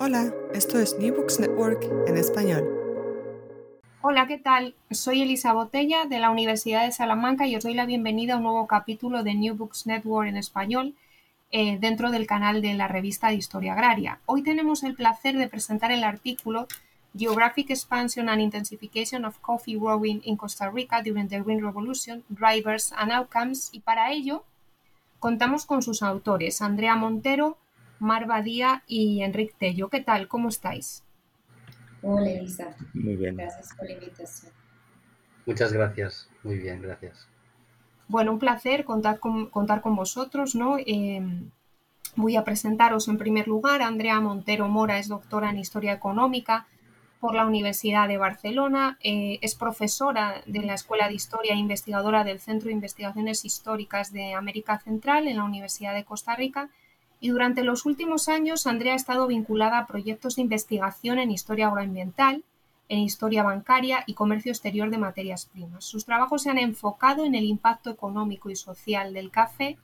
Hola, esto es New Books Network en español. Hola, ¿qué tal? Soy Elisa Botella de la Universidad de Salamanca y os doy la bienvenida a un nuevo capítulo de New Books Network en español eh, dentro del canal de la revista de Historia Agraria. Hoy tenemos el placer de presentar el artículo Geographic Expansion and Intensification of Coffee Growing in Costa Rica During the Green Revolution, Drivers and Outcomes y para ello contamos con sus autores, Andrea Montero, Mar Badía y Enrique Tello. ¿Qué tal? ¿Cómo estáis? Hola Elisa. Muy bien. Gracias por la invitación. Muchas gracias. Muy bien, gracias. Bueno, un placer contar con, contar con vosotros, ¿no? Eh, voy a presentaros en primer lugar. Andrea Montero Mora es doctora en Historia Económica por la Universidad de Barcelona, eh, es profesora de la Escuela de Historia e investigadora del Centro de Investigaciones Históricas de América Central en la Universidad de Costa Rica y durante los últimos años Andrea ha estado vinculada a proyectos de investigación en historia agroambiental, en historia bancaria y comercio exterior de materias primas. Sus trabajos se han enfocado en el impacto económico y social del café,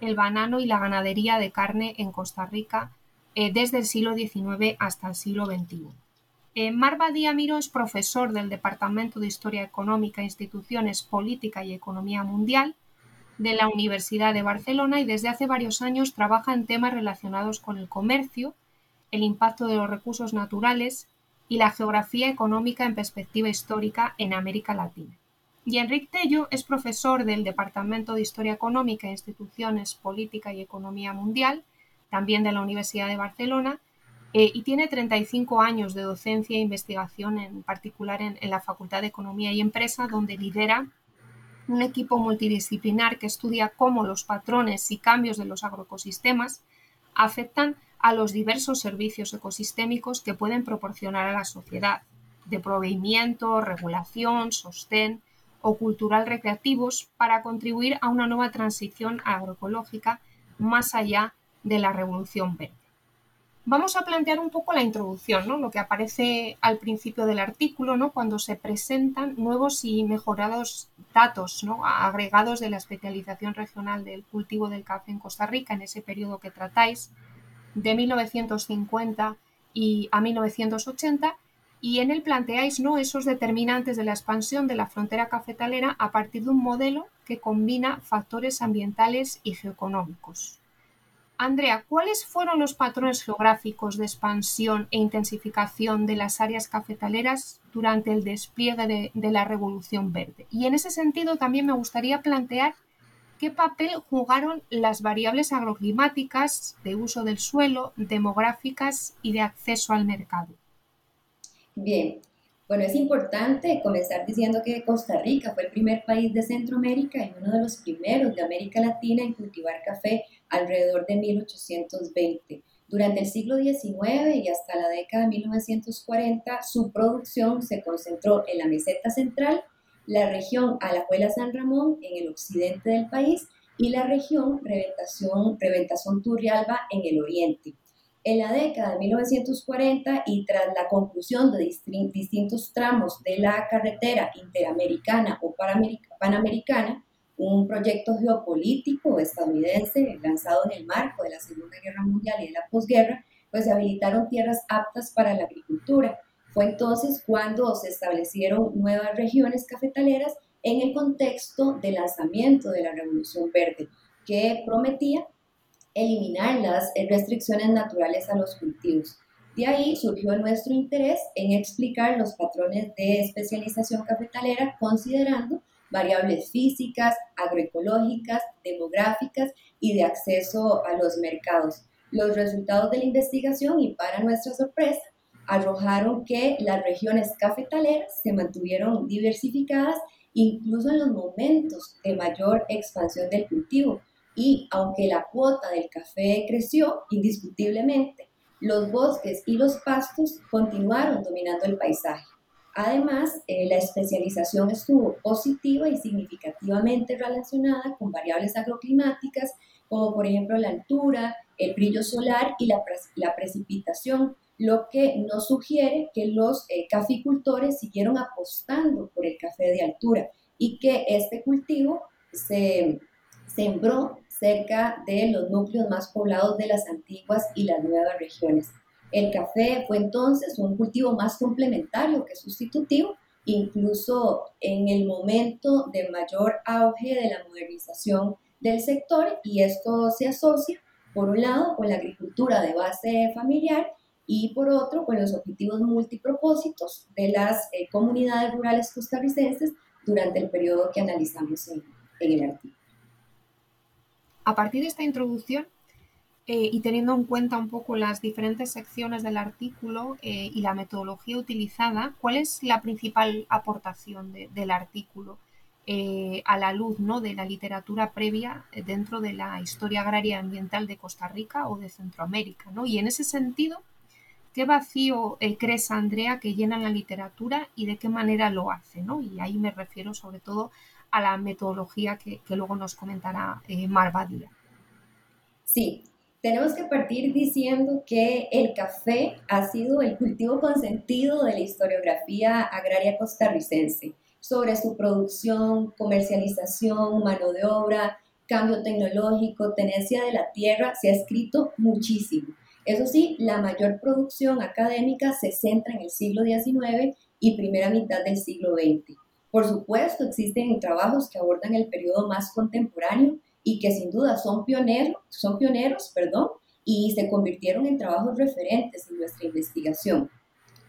el banano y la ganadería de carne en Costa Rica eh, desde el siglo XIX hasta el siglo XXI. Eh, Mar Badía Miro es profesor del Departamento de Historia Económica, Instituciones, Política y Economía Mundial de la Universidad de Barcelona y desde hace varios años trabaja en temas relacionados con el comercio, el impacto de los recursos naturales y la geografía económica en perspectiva histórica en América Latina. Y Enrique Tello es profesor del Departamento de Historia Económica, Instituciones, Política y Economía Mundial, también de la Universidad de Barcelona, eh, y tiene 35 años de docencia e investigación, en particular en la Facultad de Economía y Empresa, donde lidera un equipo multidisciplinar que estudia cómo los patrones y cambios de los agroecosistemas afectan a los diversos servicios ecosistémicos que pueden proporcionar a la sociedad, de proveimiento, regulación, sostén o cultural recreativos para contribuir a una nueva transición agroecológica más allá de la revolución verde. Vamos a plantear un poco la introducción, ¿no? lo que aparece al principio del artículo, ¿no? cuando se presentan nuevos y mejorados datos ¿no? agregados de la especialización regional del cultivo del café en Costa Rica en ese periodo que tratáis, de 1950 y a 1980, y en él planteáis ¿no? esos determinantes de la expansión de la frontera cafetalera a partir de un modelo que combina factores ambientales y geoeconómicos. Andrea, ¿cuáles fueron los patrones geográficos de expansión e intensificación de las áreas cafetaleras durante el despliegue de, la Revolución Verde? Y en ese sentido también me gustaría plantear qué papel jugaron las variables agroclimáticas de uso del suelo, demográficas y de acceso al mercado. Bien, bueno, es importante comenzar diciendo que Costa Rica fue el primer país de Centroamérica y uno de los primeros de América Latina en cultivar café alrededor de 1820. Durante el siglo XIX y hasta la década de 1940, su producción se concentró en la meseta central, la región Alajuela San Ramón en el occidente del país y la región Reventación, Reventazón Turrialba en el oriente. En la década de 1940 y tras la conclusión de distintos tramos de la carretera interamericana o panamericana, un proyecto geopolítico estadounidense lanzado en el marco de la Segunda Guerra Mundial y de la posguerra, pues se habilitaron tierras aptas para la agricultura. Fue entonces cuando se establecieron nuevas regiones cafetaleras en el contexto del lanzamiento de la Revolución Verde, que prometía eliminar las restricciones naturales a los cultivos. De ahí surgió nuestro interés en explicar los patrones de especialización cafetalera considerando variables físicas, agroecológicas, demográficas y de acceso a los mercados. Los resultados de la investigación y para nuestra sorpresa arrojaron que las regiones cafetaleras se mantuvieron diversificadas incluso en los momentos de mayor expansión del cultivo. Y aunque la cuota del café creció indiscutiblemente, los bosques y los pastos continuaron dominando el paisaje. Además, eh, la especialización estuvo positiva y significativamente relacionada con variables agroclimáticas, como por ejemplo la altura, el brillo solar y la, precipitación, lo que nos sugiere que los eh, caficultores siguieron apostando por el café de altura y que este cultivo se sembró cerca de los núcleos más poblados de las antiguas y las nuevas regiones. El café fue entonces un cultivo más complementario que sustitutivo, incluso en el momento de mayor auge de la modernización del sector y esto se asocia, por un lado, con la agricultura de base familiar y por otro, con los objetivos multipropósitos de las eh, comunidades rurales costarricenses durante el periodo que analizamos en, en el artículo. A partir de esta introducción, eh, y teniendo en cuenta un poco las diferentes secciones del artículo eh, y la metodología utilizada, ¿cuál es la principal aportación del artículo eh, a la luz ¿no? de la literatura previa dentro de la historia agraria ambiental de Costa Rica o de Centroamérica? ¿no? Y en ese sentido, ¿qué vacío crees, Andrea, que llena la literatura y de qué manera lo hace? ¿no? Y ahí me refiero sobre todo a la metodología que, que luego nos comentará Mar Badía. Sí, tenemos que partir diciendo que el café ha sido el cultivo consentido de la historiografía agraria costarricense sobre su producción, comercialización, mano de obra, cambio tecnológico, tenencia de la tierra, se ha escrito muchísimo. Eso sí, la mayor producción académica se centra en el siglo XIX y primera mitad del siglo XX. Por supuesto, existen trabajos que abordan el periodo más contemporáneo y que sin duda son pioneros, son pioneros perdón, y se convirtieron en trabajos referentes en nuestra investigación.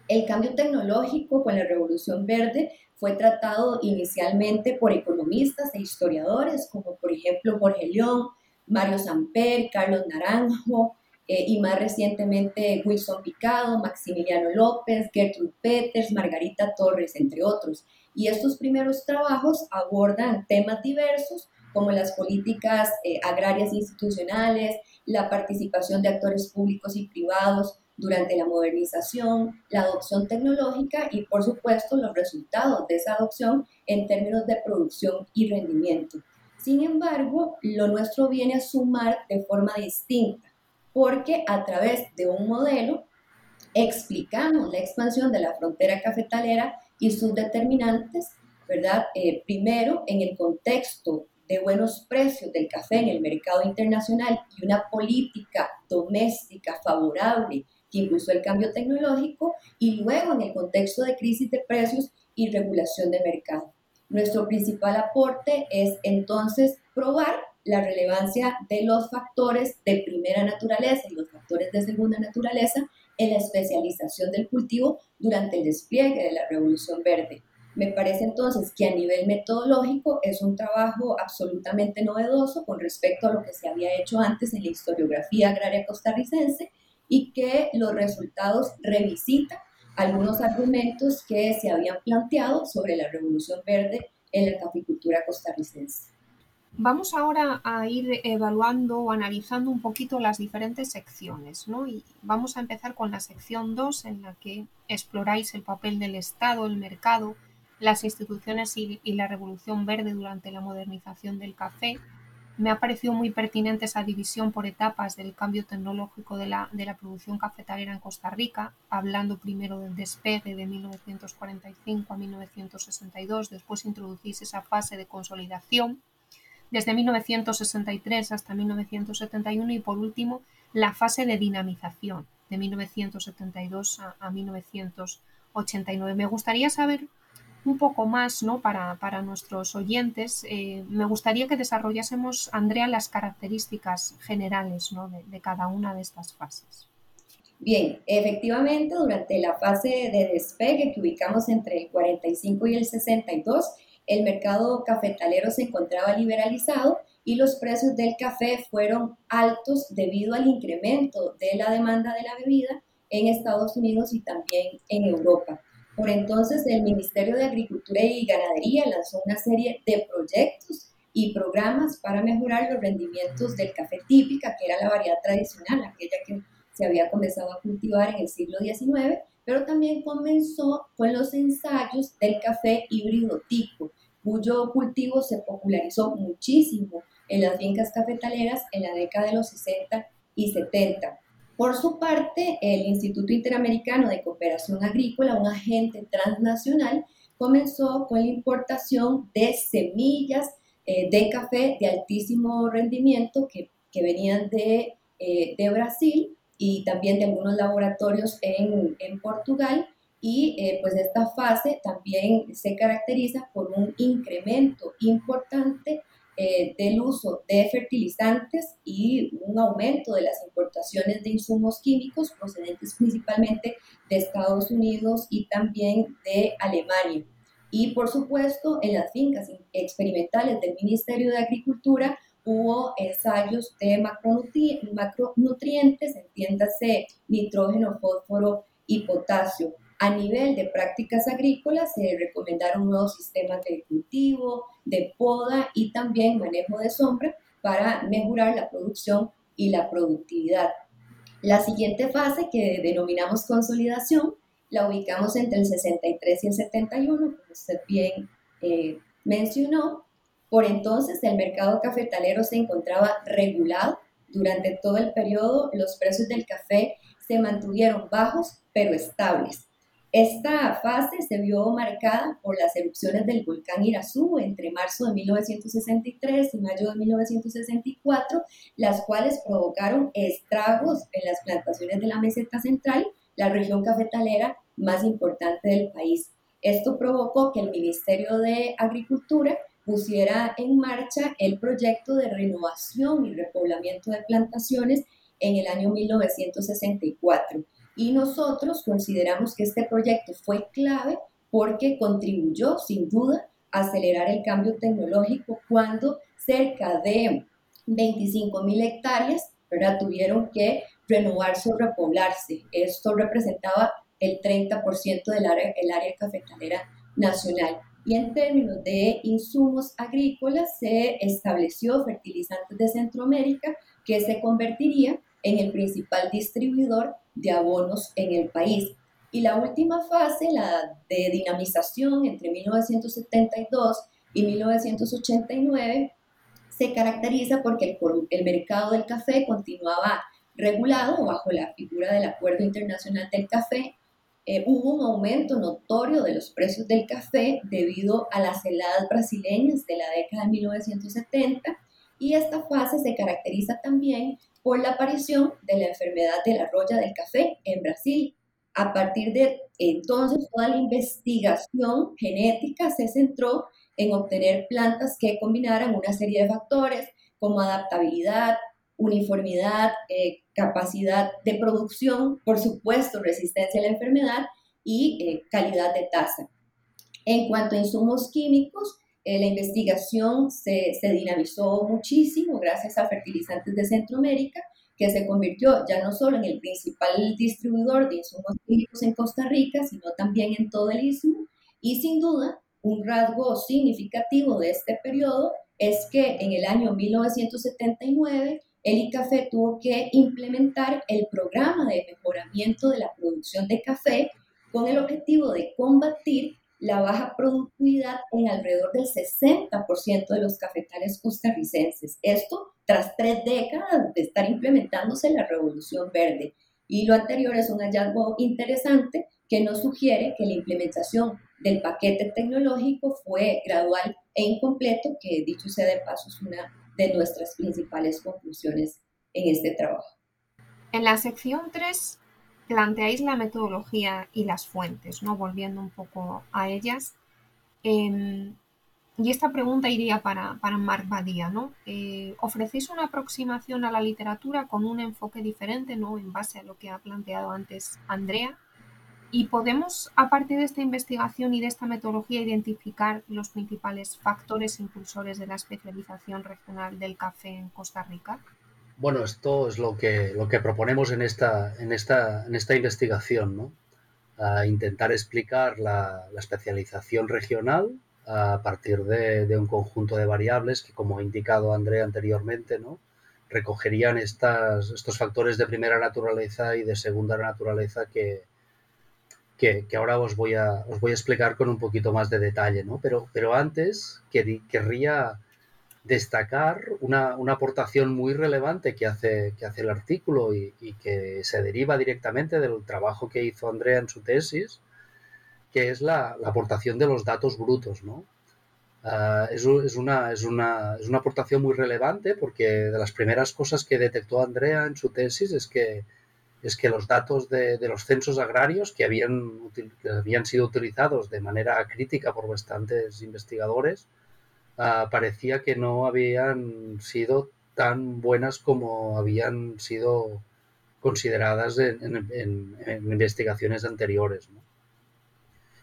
El cambio tecnológico con la Revolución Verde fue tratado inicialmente por economistas e historiadores como por ejemplo Jorge León, Mario Samper, Carlos Naranjo eh, y más recientemente Wilson Picado, Maximiliano López, Gertrude Peters, Margarita Torres, entre otros. Y estos primeros trabajos abordan temas diversos como las políticas eh, agrarias institucionales, la participación de actores públicos y privados durante la modernización, la adopción tecnológica y, por supuesto, los resultados de esa adopción en términos de producción y rendimiento. Sin embargo, lo nuestro viene a sumar de forma distinta, porque a través de un modelo explicamos la expansión de la frontera cafetalera y sus determinantes, ¿verdad? Eh, primero, en el contexto de buenos precios del café en el mercado internacional y una política doméstica favorable que impulsó el cambio tecnológico y luego en el contexto de crisis de precios y regulación de mercado. Nuestro principal aporte es entonces probar la relevancia de los factores de primera naturaleza y los factores de segunda naturaleza en la especialización del cultivo durante el despliegue de la Revolución Verde me parece entonces que a nivel metodológico es un trabajo absolutamente novedoso con respecto a lo que se había hecho antes en la historiografía agraria costarricense y que los resultados revisitan algunos argumentos que se habían planteado sobre la revolución verde en la caficultura costarricense. Vamos ahora a ir evaluando o analizando un poquito las diferentes secciones, ¿no? Y vamos a empezar con la sección 2 en la que exploráis el papel del Estado, el mercado, las instituciones y, la revolución verde durante la modernización del café. Me ha parecido muy pertinente esa división por etapas del cambio tecnológico de la, de la producción cafetalera en Costa Rica, hablando primero del despegue de 1945 a 1962, después introducís esa fase de consolidación desde 1963 hasta 1971 y por último la fase de dinamización de 1972 a, a 1989. Me gustaría saber un poco más ¿no? para, nuestros oyentes, eh, me gustaría que desarrollásemos, Andrea, las características generales ¿no? de, cada una de estas fases. Bien, efectivamente, durante la fase de despegue que ubicamos entre el 45 y el 62, el mercado cafetalero se encontraba liberalizado y los precios del café fueron altos debido al incremento de la demanda de la bebida en Estados Unidos y también en Europa. Por entonces, el Ministerio de Agricultura y Ganadería lanzó una serie de proyectos y programas para mejorar los rendimientos del café típica, que era la variedad tradicional, aquella que se había comenzado a cultivar en el siglo XIX, pero también comenzó con los ensayos del café híbrido tipo, cuyo cultivo se popularizó muchísimo en las fincas cafetaleras en la década de los 60 y 70. Por su parte, el Instituto Interamericano de Cooperación Agrícola, un agente transnacional, comenzó con la importación de semillas eh, de café de altísimo rendimiento que, venían de, eh, de Brasil y también de algunos laboratorios en, en Portugal. Y eh, pues esta fase también se caracteriza por un incremento importante eh, del uso de fertilizantes y un aumento de las importaciones de insumos químicos procedentes principalmente de Estados Unidos y también de Alemania. Y por supuesto, en las fincas experimentales del Ministerio de Agricultura hubo ensayos de macronutrientes, entiéndase nitrógeno, fósforo y potasio. A nivel de prácticas agrícolas se recomendaron nuevos sistemas de cultivo, de poda y también manejo de sombra para mejorar la producción y la productividad. La siguiente fase que denominamos consolidación la ubicamos entre el 63 y el 71, como usted bien eh, mencionó, por entonces, el mercado cafetalero se encontraba regulado. Durante todo el periodo, los precios del café se mantuvieron bajos, pero estables. Esta fase se vio marcada por las erupciones del volcán Irazú entre marzo de 1963 y mayo de 1964, las cuales provocaron estragos en las plantaciones de la meseta central, la región cafetalera más importante del país. Esto provocó que el Ministerio de Agricultura pusiera en marcha el proyecto de renovación y repoblamiento de plantaciones en el año 1964. Y nosotros consideramos que este proyecto fue clave porque contribuyó sin duda a acelerar el cambio tecnológico cuando cerca de 25 mil hectáreas tuvieron que renovarse o repoblarse. Esto representaba el 30% del área, el área cafetalera nacional. Y en términos de insumos agrícolas, se estableció Fertilizantes de Centroamérica, que se convertiría en el principal distribuidor de abonos en el país. Y la última fase, la de dinamización entre 1972 y 1989, se caracteriza porque el, el mercado del café continuaba regulado bajo la figura del Acuerdo Internacional del Café eh, hubo un aumento notorio de los precios del café debido a las heladas brasileñas de la década de 1970 y esta fase se caracteriza también por la aparición de la enfermedad de la roya del café en Brasil. A partir de entonces, toda la investigación genética se centró en obtener plantas que combinaran una serie de factores como adaptabilidad, uniformidad, eh, capacidad de producción, por supuesto, resistencia a la enfermedad y eh, calidad de tasa. En cuanto a insumos químicos, eh, la investigación se, se, dinamizó muchísimo gracias a Fertilizantes de Centroamérica, que se convirtió ya no solo en el principal distribuidor de insumos químicos en Costa Rica, sino también en todo el istmo. Y sin duda, un rasgo significativo de este periodo es que en el año 1979 el ICAFE tuvo que implementar el programa de mejoramiento de la producción de café con el objetivo de combatir la baja productividad en alrededor del 60% de los cafetales costarricenses. Esto tras tres décadas de estar implementándose la revolución verde. Y lo anterior es un hallazgo interesante que nos sugiere que la implementación del paquete tecnológico fue gradual e incompleto, que dicho sea de paso es una de nuestras principales conclusiones en este trabajo. En la sección 3 planteáis la metodología y las fuentes, ¿no? volviendo un poco a ellas. Em, y esta pregunta iría para, para Marc Badía. ¿no? Eh, ¿Ofrecéis una aproximación a la literatura con un enfoque diferente ¿no? en base a lo que ha planteado antes Andrea? ¿Y podemos, a partir de esta investigación y de esta metodología, identificar los principales factores impulsores de la especialización regional del café en Costa Rica? Bueno, esto es lo que, lo que proponemos en esta, en esta, en esta investigación, ¿no? A intentar explicar la, la especialización regional a partir de, de, un conjunto de variables que, como ha indicado Andrea anteriormente, ¿no? recogerían estas, estos factores de primera naturaleza y de segunda naturaleza que, que, ahora os voy, a, os voy a explicar con un poquito más de detalle, ¿no? Pero, pero antes querría destacar una, una, aportación muy relevante que hace, que hace el artículo y, que se deriva directamente del trabajo que hizo Andrea en su tesis, que es la, la aportación de los datos brutos, ¿no? Uh, es, es, una, es, una, es una aportación muy relevante porque de las primeras cosas que detectó Andrea en su tesis es que es que los datos de, los censos agrarios que habían, habían, sido utilizados de manera crítica por bastantes investigadores, ah, parecía que no habían sido tan buenas como habían sido consideradas en, investigaciones anteriores.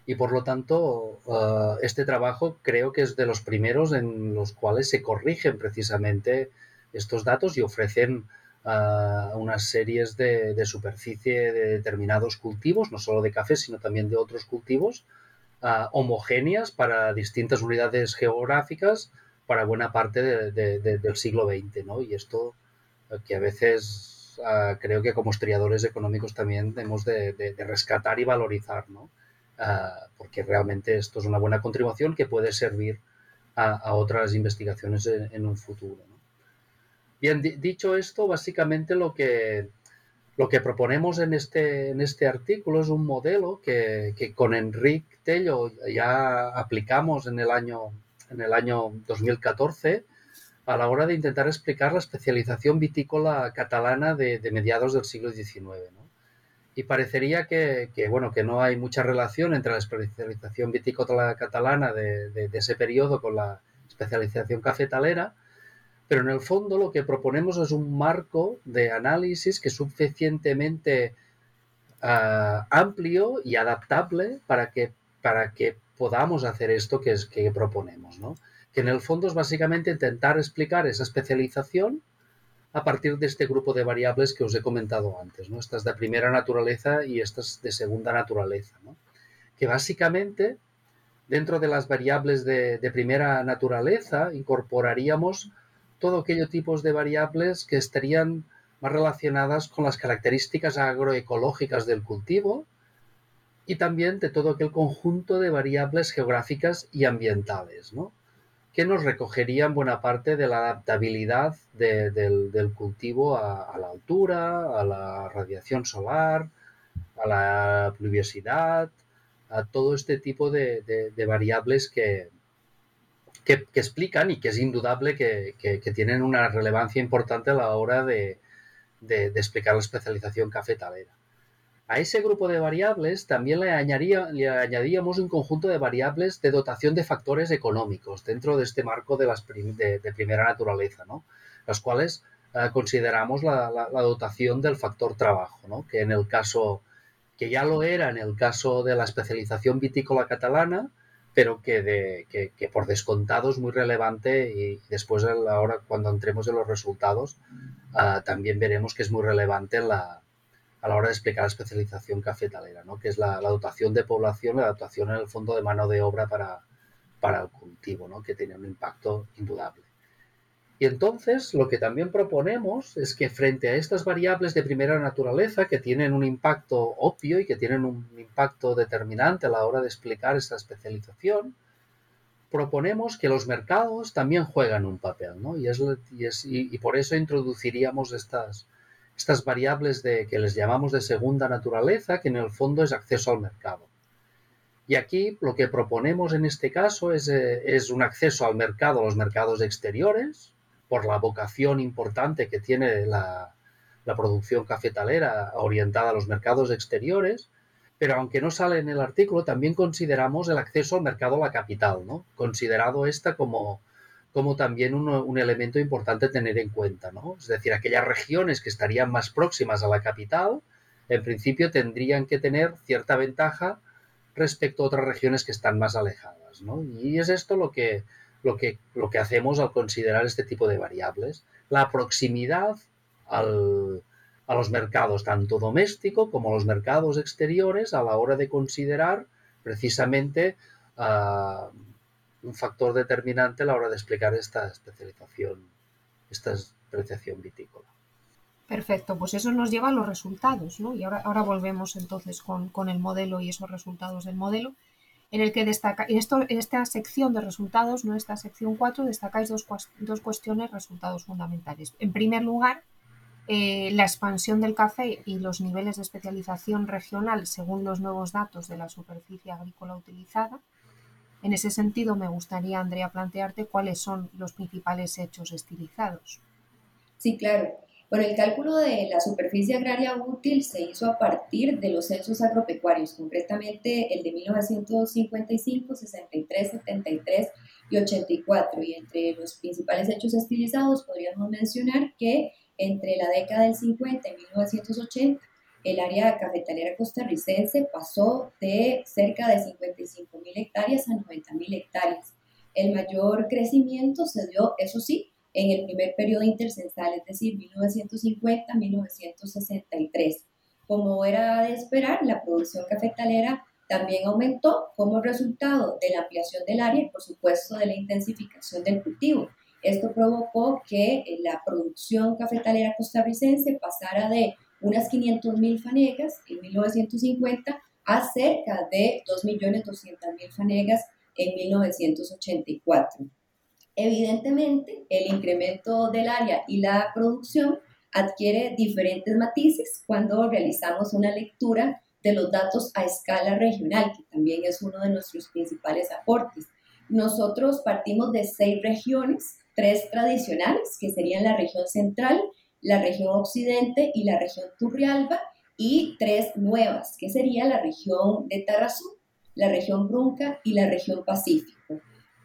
Y por lo tanto, ah, este trabajo creo que es de los primeros en los cuales se corrigen precisamente estos datos y ofrecen unas series de, superficie de determinados cultivos, no solo de café, sino también de otros cultivos, homogéneas para distintas unidades geográficas para buena parte del siglo XX, ¿no? Y esto eh, que a veces ah, creo que como historiadores económicos también tenemos de, rescatar y valorizar, ¿no? Ah, porque realmente esto es una buena contribución que puede servir a, otras investigaciones en un futuro. Bien, dicho esto, básicamente lo que, lo que proponemos en este, en este artículo es un modelo que, con Enrique Tello ya aplicamos en el año, en el año 2014 a la hora de intentar explicar la especialización vitícola catalana de, mediados del siglo XIX. Y parecería que, bueno, que no hay mucha relación entre la especialización vitícola catalana de, de ese periodo con la especialización cafetalera, pero en el fondo lo que proponemos es un marco de análisis que es suficientemente ah, amplio y adaptable para que, para que podamos hacer esto que, es, que proponemos. ¿no? Que en el fondo es básicamente intentar explicar esa especialización a partir de este grupo de variables que os he comentado antes, ¿no? Estas de primera naturaleza y estas de segunda naturaleza, ¿no? Que básicamente dentro de las variables de, de primera naturaleza incorporaríamos todo aquellos tipos de variables que estarían más relacionadas con las características agroecológicas del cultivo y también de todo aquel conjunto de variables geográficas y ambientales, ¿no? que nos recogerían buena parte de la adaptabilidad del, cultivo a, la altura, a la radiación solar, a la pluviosidad, a todo este tipo de variables que, que, explican y que es indudable que, tienen una relevancia importante a la hora de, explicar la especialización cafetalera. A ese grupo de variables también le, añadíamos un conjunto de variables de dotación de factores económicos dentro de este marco de, las de, primera naturaleza, ¿no? las cuales eh, consideramos la, dotación del factor trabajo, que en el caso, que ya lo era en el caso de la especialización vitícola catalana, pero que, de, que, por descontado es muy relevante y después ahora cuando entremos en los resultados ah, también veremos que es muy relevante la, a la hora de explicar la especialización cafetalera, ¿no? que es la, dotación de población, la dotación en el fondo de mano de obra para, para el cultivo, ¿no? que tiene un impacto indudable. Y entonces lo que también proponemos es que frente a estas variables de primera naturaleza que tienen un impacto obvio y que tienen un impacto determinante a la hora de explicar esta especialización, proponemos que los mercados también juegan un papel, ¿no? Y, es, y, por eso introduciríamos estas, estas variables de, que les llamamos de segunda naturaleza, que en el fondo es acceso al mercado. Y aquí lo que proponemos en este caso es, eh, es un acceso al mercado, a los mercados exteriores, por la vocación importante que tiene la, producción cafetalera orientada a los mercados exteriores, pero aunque no sale en el artículo, también consideramos el acceso al mercado a la capital, ¿no? Considerado esta como, como también un, elemento importante a tener en cuenta, ¿no? Es decir, aquellas regiones que estarían más próximas a la capital, en principio tendrían que tener cierta ventaja respecto a otras regiones que están más alejadas, ¿no? Y es esto lo que, lo que, lo que hacemos al considerar este tipo de variables. La proximidad a los mercados, tanto doméstico como los mercados exteriores, a la hora de considerar precisamente ah, un factor determinante a la hora de explicar esta especialización, esta especialización vitícola. Perfecto, pues eso nos lleva a los resultados, ¿no? Y ahora, ahora volvemos entonces con, con el modelo y esos resultados del modelo en el que destaca, en, esto, en esta sección de resultados, no esta sección 4, destacáis dos, dos cuestiones, resultados fundamentales. En primer lugar, eh, la expansión del café y los niveles de especialización regional según los nuevos datos de la superficie agrícola utilizada. En ese sentido, me gustaría, Andrea, plantearte cuáles son los principales hechos estilizados. Sí, claro. Bueno, el cálculo de la superficie agraria útil se hizo a partir de los censos agropecuarios, concretamente el de 1955, 63, 73 y 84. Y entre los principales hechos estilizados podríamos mencionar que entre la década del 50 y 1980, el área cafetalera costarricense pasó de cerca de 55 mil hectáreas a 90 mil hectáreas. El mayor crecimiento se dio, eso sí, en el primer periodo intercensal, es decir, 1950-1963. Como era de esperar, la producción cafetalera también aumentó como resultado de la ampliación del área y, por supuesto, de la intensificación del cultivo. Esto provocó que eh, la producción cafetalera costarricense pasara de unas 500.000 fanegas en 1950 a cerca de 2.200.000 fanegas en 1984. Evidentemente, el incremento del área y la producción adquiere diferentes matices cuando realizamos una lectura de los datos a escala regional, que también es uno de nuestros principales aportes. Nosotros partimos de seis regiones, tres tradicionales, que serían la región central, la región occidente y la región Turrialba, y tres nuevas, que sería la región de Tarazú, la región Brunca y la región Pacífico.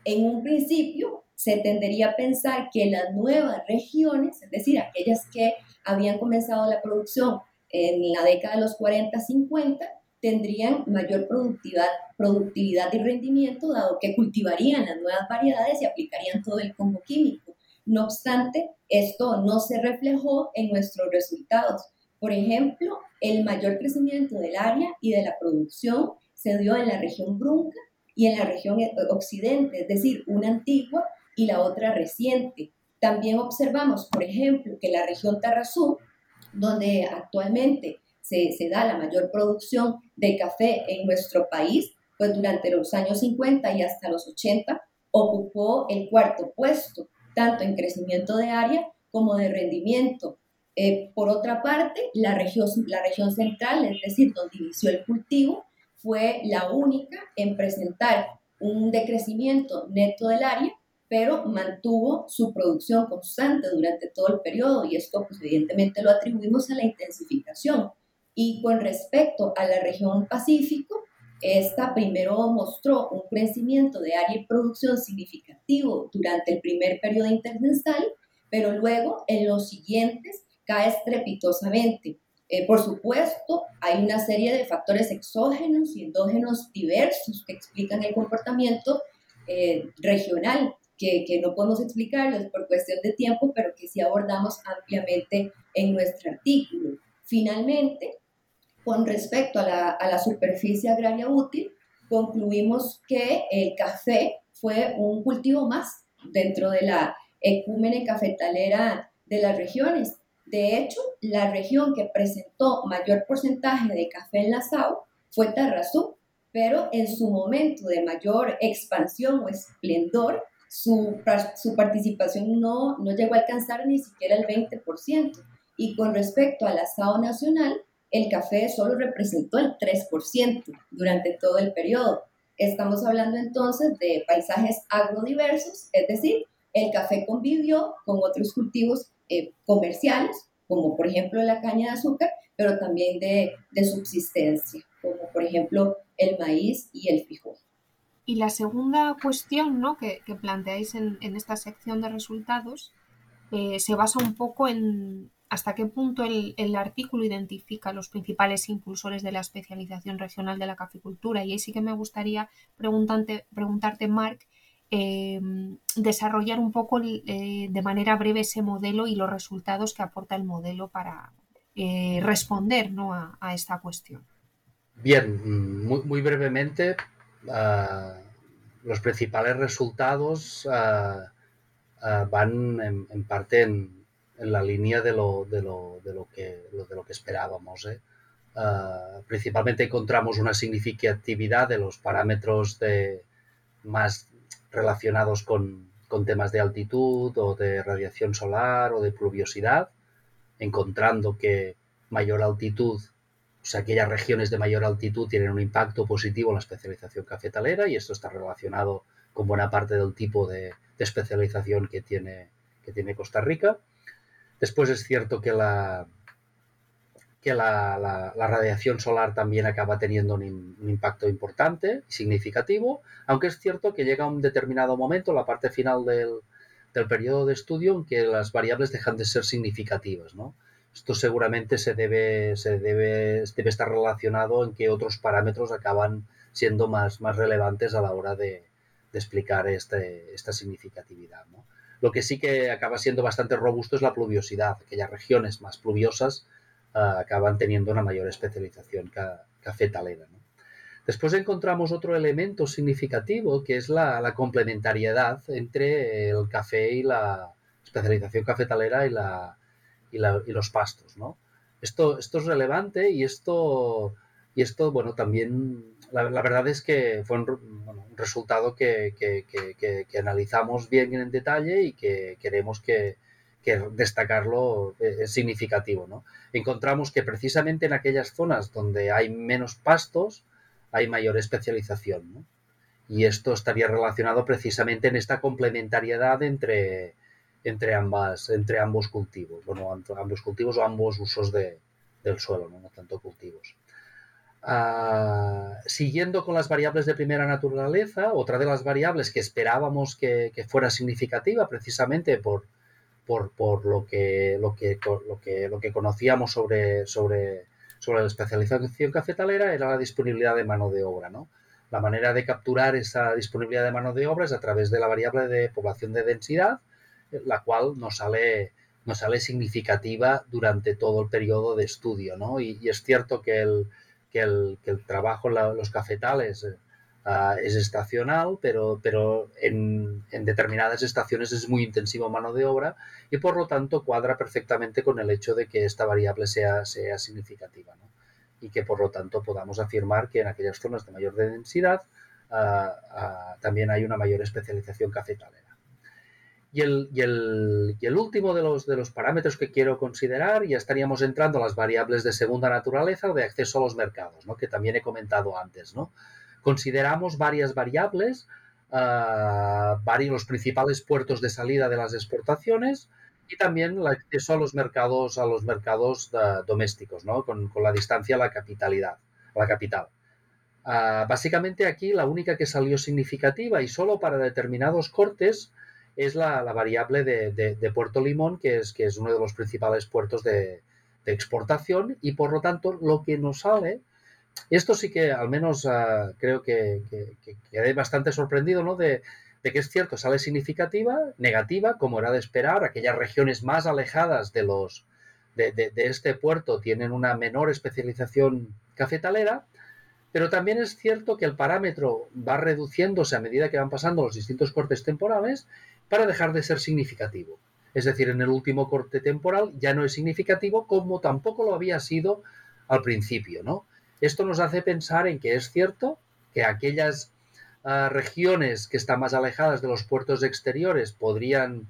En un principio, se tendería a pensar que las nuevas regiones, es decir, aquellas que habían comenzado la producción en la década de los 40-50, tendrían mayor productividad, productividad y rendimiento, dado que cultivarían las nuevas variedades y aplicarían todo el combo químico. No obstante, esto no se reflejó en nuestros resultados. Por ejemplo, el mayor crecimiento del área y de la producción se dio en la región Brunca y en la región occidente, es decir, una antigua y la otra reciente. También observamos, por ejemplo, que la región Tarrazú, donde actualmente se, se, da la mayor producción de café en nuestro país, pues durante los años 50 y hasta los 80 ocupó el cuarto puesto, tanto en crecimiento de área como de rendimiento. Eh, por otra parte, la región, la región central, es decir, donde inició el cultivo, fue la única en presentar un decrecimiento neto del área pero mantuvo su producción constante durante todo el periodo y esto pues, evidentemente lo atribuimos a la intensificación. Y con respecto a la región Pacífico, esta primero mostró un crecimiento de área y producción significativo durante el primer periodo intercensal, pero luego en los siguientes cae estrepitosamente. Eh, por supuesto, hay una serie de factores exógenos y endógenos diversos que explican el comportamiento eh, regional que, no podemos explicarlos por cuestión de tiempo, pero que sí abordamos ampliamente en nuestro artículo. Finalmente, con respecto a la, a la superficie agraria útil, concluimos que el café fue un cultivo más dentro de la ecúmene cafetalera de las regiones. De hecho, la región que presentó mayor porcentaje de café en la SAO fue Tarrazú, pero en su momento de mayor expansión o esplendor su, su participación no, no llegó a alcanzar ni siquiera el 20%. Y con respecto al asado nacional, el café solo representó el 3% durante todo el periodo. Estamos hablando entonces de paisajes agrodiversos, es decir, el café convivió con otros cultivos eh, comerciales, como por ejemplo la caña de azúcar, pero también de, de subsistencia, como por ejemplo el maíz y el frijol. Y la segunda cuestión ¿no? que, planteáis en, esta sección de resultados eh, se basa un poco en hasta qué punto el, artículo identifica los principales impulsores de la especialización regional de la caficultura. Y ahí sí que me gustaría preguntarte, preguntarte Marc, eh, desarrollar un poco eh, de manera breve ese modelo y los resultados que aporta el modelo para responder ¿no? a, esta cuestión. Bien, muy, muy brevemente, Ah, los principales resultados ah, ah, van en, parte en, la línea de lo, de lo, de lo, que, de lo que esperábamos. ¿eh? principalmente encontramos una significatividad de los parámetros de, más relacionados con, con temas de altitud o de radiación solar o de pluviosidad, encontrando que mayor altitud sea, aquellas regiones de mayor altitud tienen un impacto positivo en la especialización cafetalera y esto está relacionado con buena parte del tipo de, especialización que tiene, que tiene Costa Rica. Después es cierto que la, que la, radiación solar también acaba teniendo un, impacto importante y significativo, aunque es cierto que llega un determinado momento, la parte final del, periodo de estudio, en que las variables dejan de ser significativas. Esto seguramente se debe, se debe, debe estar relacionado en que otros parámetros acaban siendo más, más relevantes a la hora de, explicar este, esta significatividad. Lo que sí que acaba siendo bastante robusto es la pluviosidad. Aquellas regiones más pluviosas ah, acaban teniendo una mayor especialización cafetalera. Después encontramos otro elemento significativo que es la, complementariedad entre el café y la especialización cafetalera y, la, y, los pastos. Esto, esto es relevante y esto, y esto bueno, también la, verdad es que fue un, resultado que, analizamos bien en detalle y que queremos que, destacarlo eh, es significativo. ¿no? Encontramos que precisamente en aquellas zonas donde hay menos pastos hay mayor especialización. Y esto estaría relacionado precisamente en esta complementariedad entre, entre, ambas, entre ambos cultivos, bueno, ambos cultivos o ambos usos de, del suelo, ¿no? no tanto cultivos. Ah, siguiendo con las variables de primera naturaleza, otra de las variables que esperábamos que, fuera significativa precisamente por, por, lo, que, lo, que, lo, que, lo que conocíamos sobre, sobre, sobre la especialización cafetalera era la disponibilidad de mano de obra. ¿no? La manera de capturar esa disponibilidad de mano de obra es a través de la variable de población de densidad, la cual nos sale, nos sale significativa durante todo el periodo de estudio. ¿no? y es cierto que el, que el, trabajo en los cafetales eh, ah, es estacional, pero, pero en, determinadas estaciones es muy intensivo mano de obra y por lo tanto cuadra perfectamente con el hecho de que esta variable sea, sea significativa y que por lo tanto podamos afirmar que en aquellas zonas de mayor densidad ah, ah, también hay una mayor especialización cafetalera. Y el, último de los, parámetros que quiero considerar, ya estaríamos entrando a las variables de segunda naturaleza de acceso a los mercados, que también he comentado antes. ¿no? Consideramos varias variables, uh, varios los principales puertos de salida de las exportaciones y también el acceso a los mercados, a los mercados uh, domésticos, con, la distancia a la capitalidad, la capital. Ah, básicamente aquí la única que salió significativa y solo para determinados cortes es la, variable de, Puerto Limón, que es, que es uno de los principales puertos de, exportación y por lo tanto lo que nos sale, esto sí que al menos ah, creo que, quedé bastante sorprendido, ¿no? De, que es cierto, sale significativa, negativa, como era de esperar, aquellas regiones más alejadas de los de, este puerto tienen una menor especialización cafetalera, pero también es cierto que el parámetro va reduciéndose a medida que van pasando los distintos cortes temporales para dejar de ser significativo. Es decir, en el último corte temporal ya no es significativo como tampoco lo había sido al principio, ¿no? Esto nos hace pensar en que es cierto que aquellas ah, regiones que están más alejadas de los puertos exteriores podrían,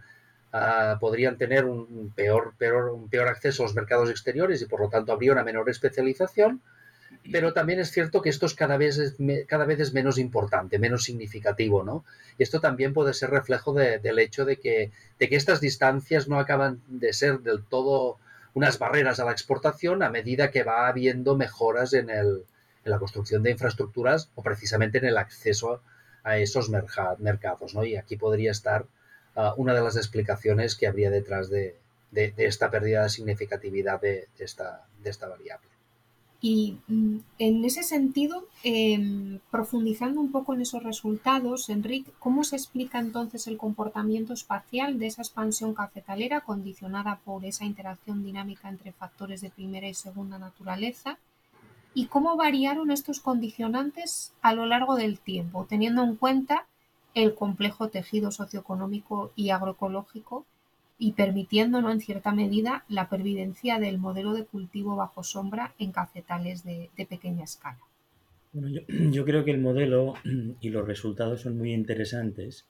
ah, podrían tener un peor, peor, un peor acceso a los mercados exteriores y por lo tanto habría una menor especialización, pero también es cierto que esto es cada vez cada vez es menos importante, menos significativo, ¿no? Y esto también puede ser reflejo del hecho de que, de que estas distancias no acaban de ser del todo unas barreras a la exportación a medida que va habiendo mejoras en, el, en la construcción de infraestructuras o precisamente en el acceso a esos mercados, ¿no? Y aquí podría estar ah, una de las explicaciones que habría detrás de, de, esta pérdida de significatividad de, de esta variable. Y mm, en ese sentido, em, profundizando un poco en esos resultados, Enrique, ¿cómo se explica entonces el comportamiento espacial de esa expansión cafetalera condicionada por esa interacción dinámica entre factores de primera y segunda naturaleza? ¿Y cómo variaron estos condicionantes a lo largo del tiempo, teniendo en cuenta el complejo tejido socioeconómico y agroecológico y permitiéndonos en cierta medida la pervivencia del modelo de cultivo bajo sombra en cafetales de, pequeña escala. Bueno, yo, creo que el modelo y los resultados son muy interesantes.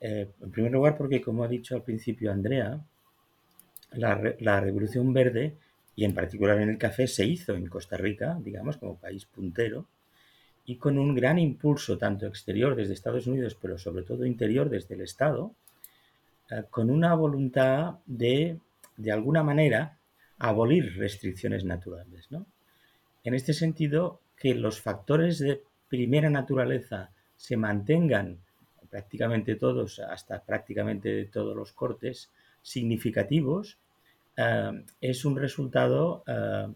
Eh, en primer lugar, porque como ha dicho al principio Andrea, la, la, revolución verde, y en particular en el café, se hizo en Costa Rica, digamos, como país puntero, y con un gran impulso tanto exterior desde Estados Unidos, pero sobre todo interior desde el Estado, con una voluntad de de alguna manera, abolir restricciones naturales. En este sentido, que los factores de primera naturaleza se mantengan prácticamente todos, hasta prácticamente todos los cortes significativos, eh, es un resultado eh,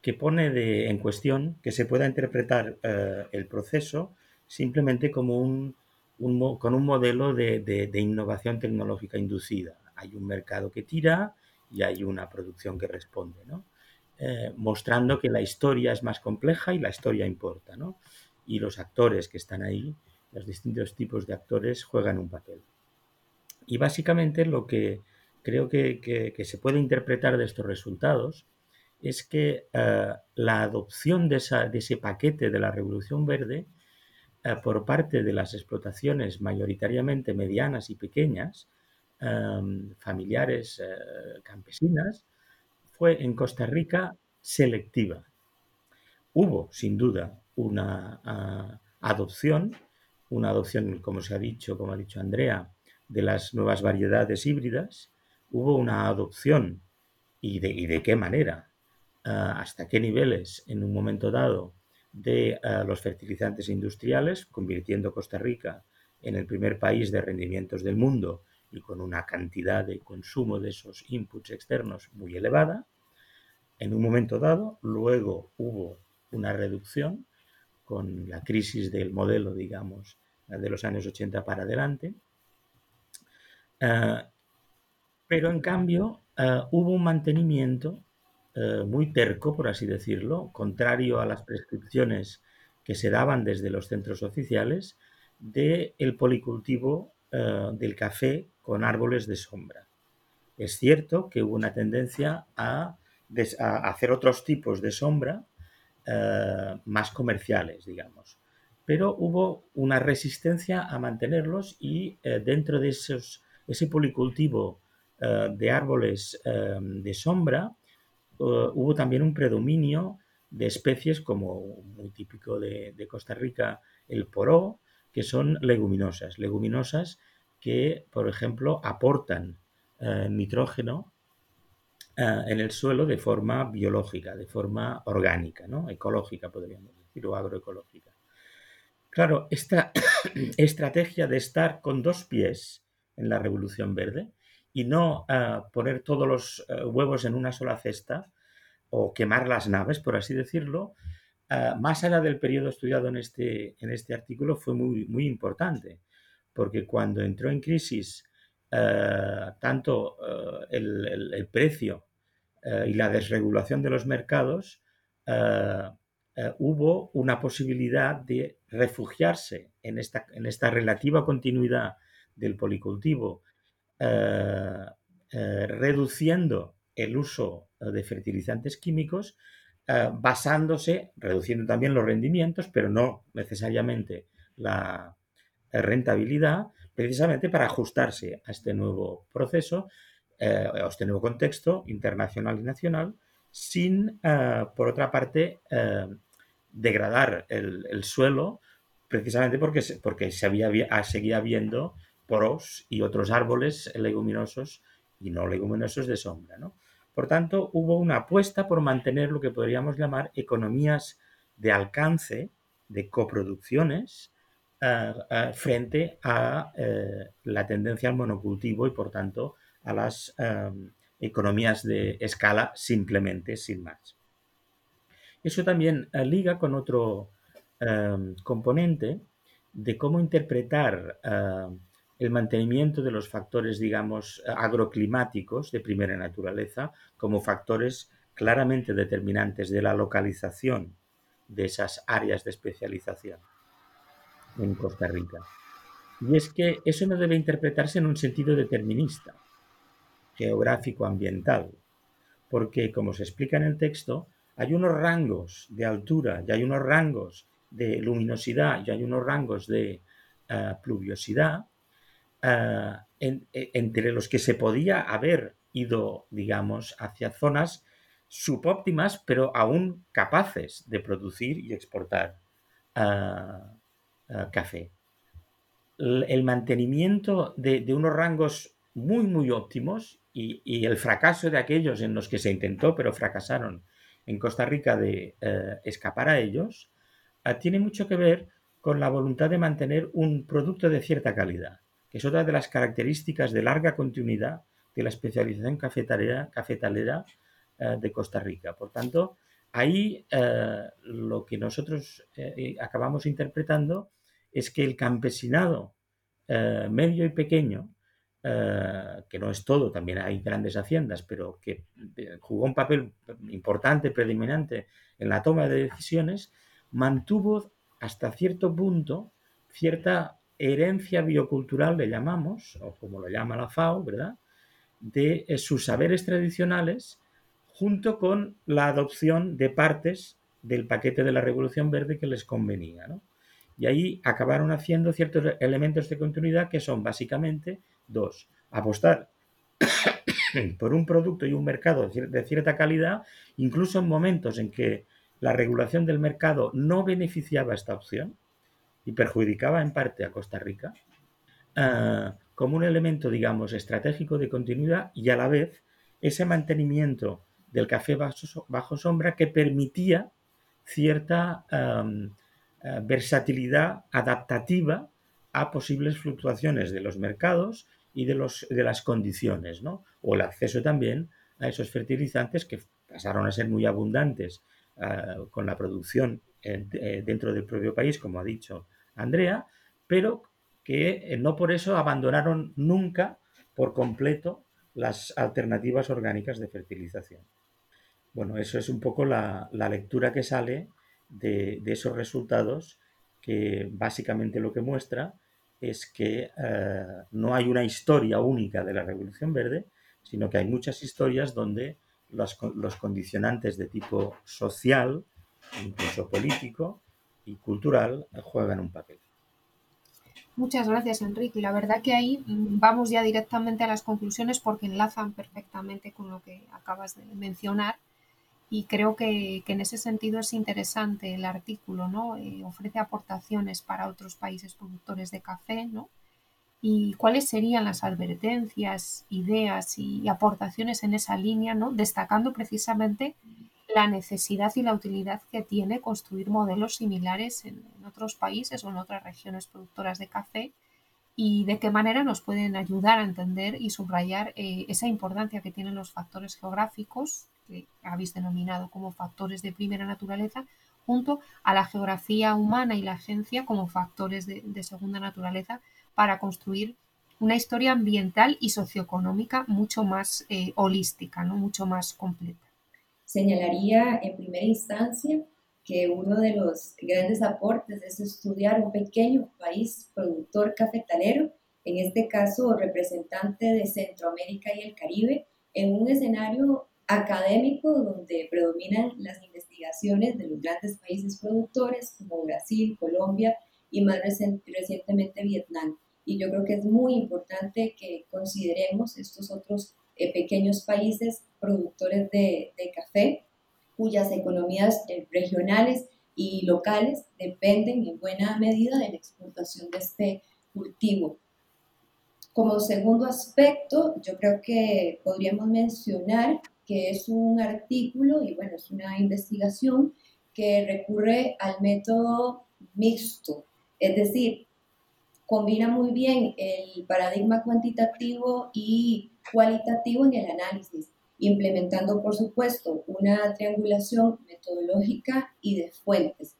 que pone de, en cuestión que se pueda interpretar eh, el proceso simplemente como un, con un modelo de, innovación tecnológica inducida. Hay un mercado que tira y hay una producción que responde, mostrando que la historia es más compleja y la historia importa. Y los actores que están ahí, los distintos tipos de actores, juegan un papel. Y básicamente lo que creo que, se puede interpretar de estos resultados es que eh, la adopción de, ese paquete de la Revolución Verde eh, por parte de las explotaciones mayoritariamente medianas y pequeñas, em, familiares, eh, campesinas, fue en Costa Rica selectiva. Hubo, sin duda, una adopción, una adopción, como se ha dicho, como ha dicho Andrea, de las nuevas variedades híbridas, hubo una adopción y de, qué manera, ah, hasta qué niveles en un momento dado de ah, los fertilizantes industriales, convirtiendo Costa Rica en el primer país de rendimientos del mundo y con una cantidad de consumo de esos inputs externos muy elevada. En un momento dado, luego hubo una reducción con la crisis del modelo, digamos, de los años 80 para adelante. Ah, pero en cambio eh, hubo un mantenimiento eh, muy terco, por así decirlo, contrario a las prescripciones que se daban desde los centros oficiales, del el policultivo eh, del café con árboles de sombra. Es cierto que hubo una tendencia a, hacer otros tipos de sombra más comerciales, digamos, pero hubo una resistencia a mantenerlos y dentro de esos, ese policultivo eh, de árboles eh, de sombra, eh, hubo también un predominio de especies como muy típico de, Costa Rica, el poró, que son leguminosas, leguminosas que, por ejemplo, aportan nitrógeno en el suelo de forma biológica, de forma orgánica, ¿no? ecológica, podríamos decir, o agroecológica. Claro, esta estrategia de estar con dos pies en la revolución verde y no eh, poner todos los eh, huevos en una sola cesta o quemar las naves, por así decirlo, eh, más allá del periodo estudiado en este, en este artículo fue muy, muy importante, porque cuando entró en crisis tanto el, el, precio y la desregulación de los mercados, hubo una posibilidad de refugiarse en esta, en esta relativa continuidad del policultivo eh, eh, reduciendo el uso de fertilizantes químicos, eh, basándose, reduciendo también los rendimientos, pero no necesariamente la rentabilidad, precisamente para ajustarse a este nuevo proceso, a este nuevo contexto internacional y nacional, sin, por otra parte, degradar el, suelo, precisamente porque, porque se había, seguía habiendo poros y otros árboles leguminosos y no leguminosos de sombra. Por tanto, hubo una apuesta por mantener lo que podríamos llamar economías de alcance, de coproducciones, eh, eh, frente a eh, la tendencia al monocultivo y, por tanto, a las economías de escala simplemente, sin más. Eso también liga con otro componente de cómo interpretar el mantenimiento de los factores, digamos, agroclimáticos de primera naturaleza como factores claramente determinantes de la localización de esas áreas de especialización en Costa Rica. Y es que eso no debe interpretarse en un sentido determinista, geográfico, ambiental, porque, como se explica en el texto, hay unos rangos de altura y hay unos rangos de luminosidad y hay unos rangos de eh, pluviosidad eh, e, entre los que se podía haber ido, digamos, hacia zonas subóptimas, pero aún capaces de producir y exportar eh, eh, café. El, mantenimiento de, unos rangos muy, muy óptimos y, el fracaso de aquellos en los que se intentó, pero fracasaron en Costa Rica de eh, escapar a ellos, tiene mucho que ver con la voluntad de mantener un producto de cierta calidad, que es otra de las características de larga continuidad de la especialización cafetalera, cafetalera de Costa Rica. Por tanto, ahí lo que nosotros acabamos interpretando es que el campesinado medio y pequeño eh, que no es todo, también hay grandes haciendas, pero que eh, jugó un papel importante, predominante en la toma de decisiones, mantuvo hasta cierto punto cierta herencia biocultural, le llamamos, o como lo llama la FAO, ¿verdad?, de eh, sus saberes tradicionales, junto con la adopción de partes del paquete de la Revolución Verde que les convenía. Y ahí acabaron haciendo ciertos elementos de continuidad que son básicamente Dos, apostar por un producto y un mercado de cierta calidad, incluso en momentos en que la regulación del mercado no beneficiaba esta opción y perjudicaba en parte a Costa Rica, ah, como un elemento, digamos, estratégico de continuidad y a la vez ese mantenimiento del café bajo, sombra que permitía cierta ah, versatilidad adaptativa a posibles fluctuaciones de los mercados y de, los, de las condiciones, ¿no? O el acceso también a esos fertilizantes que pasaron a ser muy abundantes ah, con la producción eh, dentro del propio país, como ha dicho Andrea, pero que eh, no por eso abandonaron nunca por completo las alternativas orgánicas de fertilización. Bueno, eso es un poco la, lectura que sale de, esos resultados que básicamente lo que muestra es que eh, no hay una historia única de la Revolución Verde, sino que hay muchas historias donde los condicionantes de tipo social, incluso político y cultural, juegan un papel. Muchas gracias, Enrique. La verdad que ahí mm, vamos ya directamente a las conclusiones porque enlazan perfectamente con lo que acabas de mencionar y creo que, en ese sentido es interesante el artículo, ¿no? Eh, ofrece aportaciones para otros países productores de café, ¿no? Y cuáles serían las advertencias, ideas y aportaciones en esa línea, ¿no? Destacando precisamente la necesidad y la utilidad que tiene construir modelos similares en, otros países o en otras regiones productoras de café y de qué manera nos pueden ayudar a entender y subrayar eh, esa importancia que tienen los factores geográficos que habéis denominado como factores de primera naturaleza, junto a la geografía humana y la agencia como factores de, segunda naturaleza para construir una historia ambiental y socioeconómica mucho más eh, holística, ¿no? mucho más completa. Señalaría en primera instancia que uno de los grandes aportes es estudiar un pequeño país productor cafetalero, en este caso representante de Centroamérica y el Caribe, en un escenario académico donde predominan las investigaciones de los grandes países productores como Brasil, Colombia y más recientemente Vietnam. Y yo creo que es muy importante que consideremos estos otros eh, pequeños países productores de, de, café, cuyas economías eh, regionales y locales dependen en buena medida de la exportación de este cultivo. Como segundo aspecto, yo creo que podríamos mencionar que es un artículo y bueno, es una investigación que recurre al método mixto, es decir, combina muy bien el paradigma cuantitativo y cualitativo en el análisis, implementando por supuesto una triangulación metodológica y de fuentes.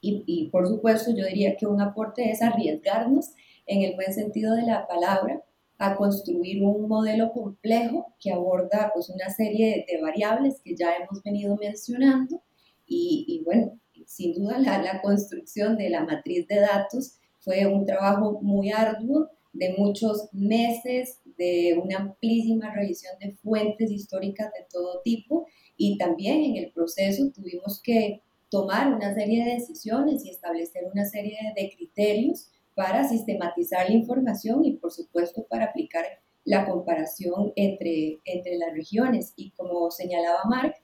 Y, por supuesto yo diría que un aporte es arriesgarnos en el buen sentido de la palabra a construir un modelo complejo que aborda pues, una serie de, variables que ya hemos venido mencionando y, bueno, sin duda la, construcción de la matriz de datos fue un trabajo muy arduo de muchos meses, de una amplísima revisión de fuentes históricas de todo tipo y también en el proceso tuvimos que tomar una serie de decisiones y establecer una serie de criterios para sistematizar la información y por supuesto para aplicar la comparación entre, entre las regiones. Y como señalaba Mark,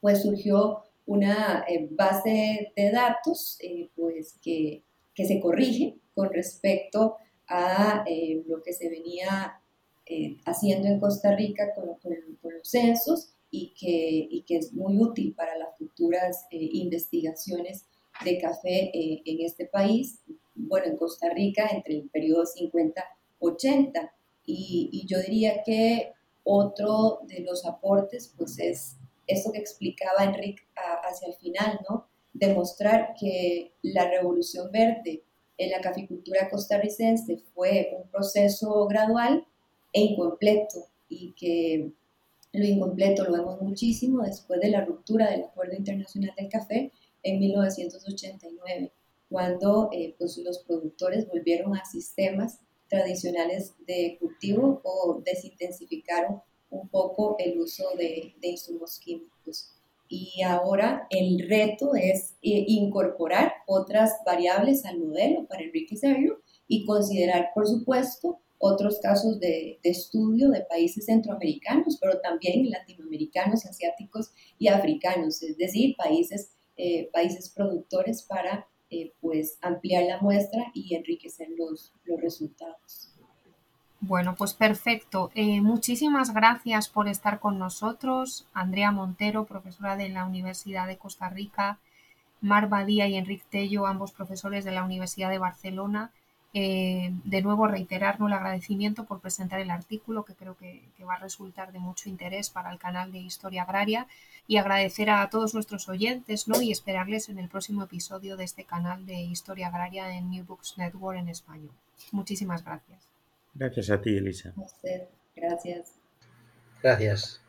pues surgió una eh, base de datos eh, pues que, que, se corrige con respecto a eh, lo que se venía eh, haciendo en Costa Rica con, los censos y que, y que, es muy útil para las futuras eh, investigaciones de café en este país, bueno, en Costa Rica entre el periodo 50-80. Y, y, yo diría que otro de los aportes, pues es esto que explicaba Enrique hacia el final, ¿no? Demostrar que la revolución verde en la caficultura costarricense fue un proceso gradual e incompleto y que lo incompleto lo vemos muchísimo después de la ruptura del Acuerdo Internacional del Café en 1989, cuando eh, pues los productores volvieron a sistemas tradicionales de cultivo o desintensificaron un poco el uso de, insumos químicos. Y ahora el reto es eh, incorporar otras variables al modelo para enriquecerlo y considerar, por supuesto, otros casos de, estudio de países centroamericanos, pero también latinoamericanos, asiáticos y africanos, es decir, países, eh, países productores para eh, pues ampliar la muestra y enriquecer los, los resultados. Bueno, pues perfecto. Eh, muchísimas gracias por estar con nosotros. Andrea Montero, profesora de la Universidad de Costa Rica, Mar Badía y Enrique Tello, ambos profesores de la Universidad de Barcelona. Eh, de nuevo reiterarnos el agradecimiento por presentar el artículo que creo que, va a resultar de mucho interés para el canal de Historia Agraria y agradecer a todos nuestros oyentes ¿no? y esperarles en el próximo episodio de este canal de Historia Agraria en New Books Network en español. Muchísimas gracias. Gracias a ti, Elisa. Gracias. Gracias.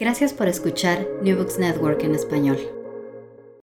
Gracias por escuchar New Books Network en español.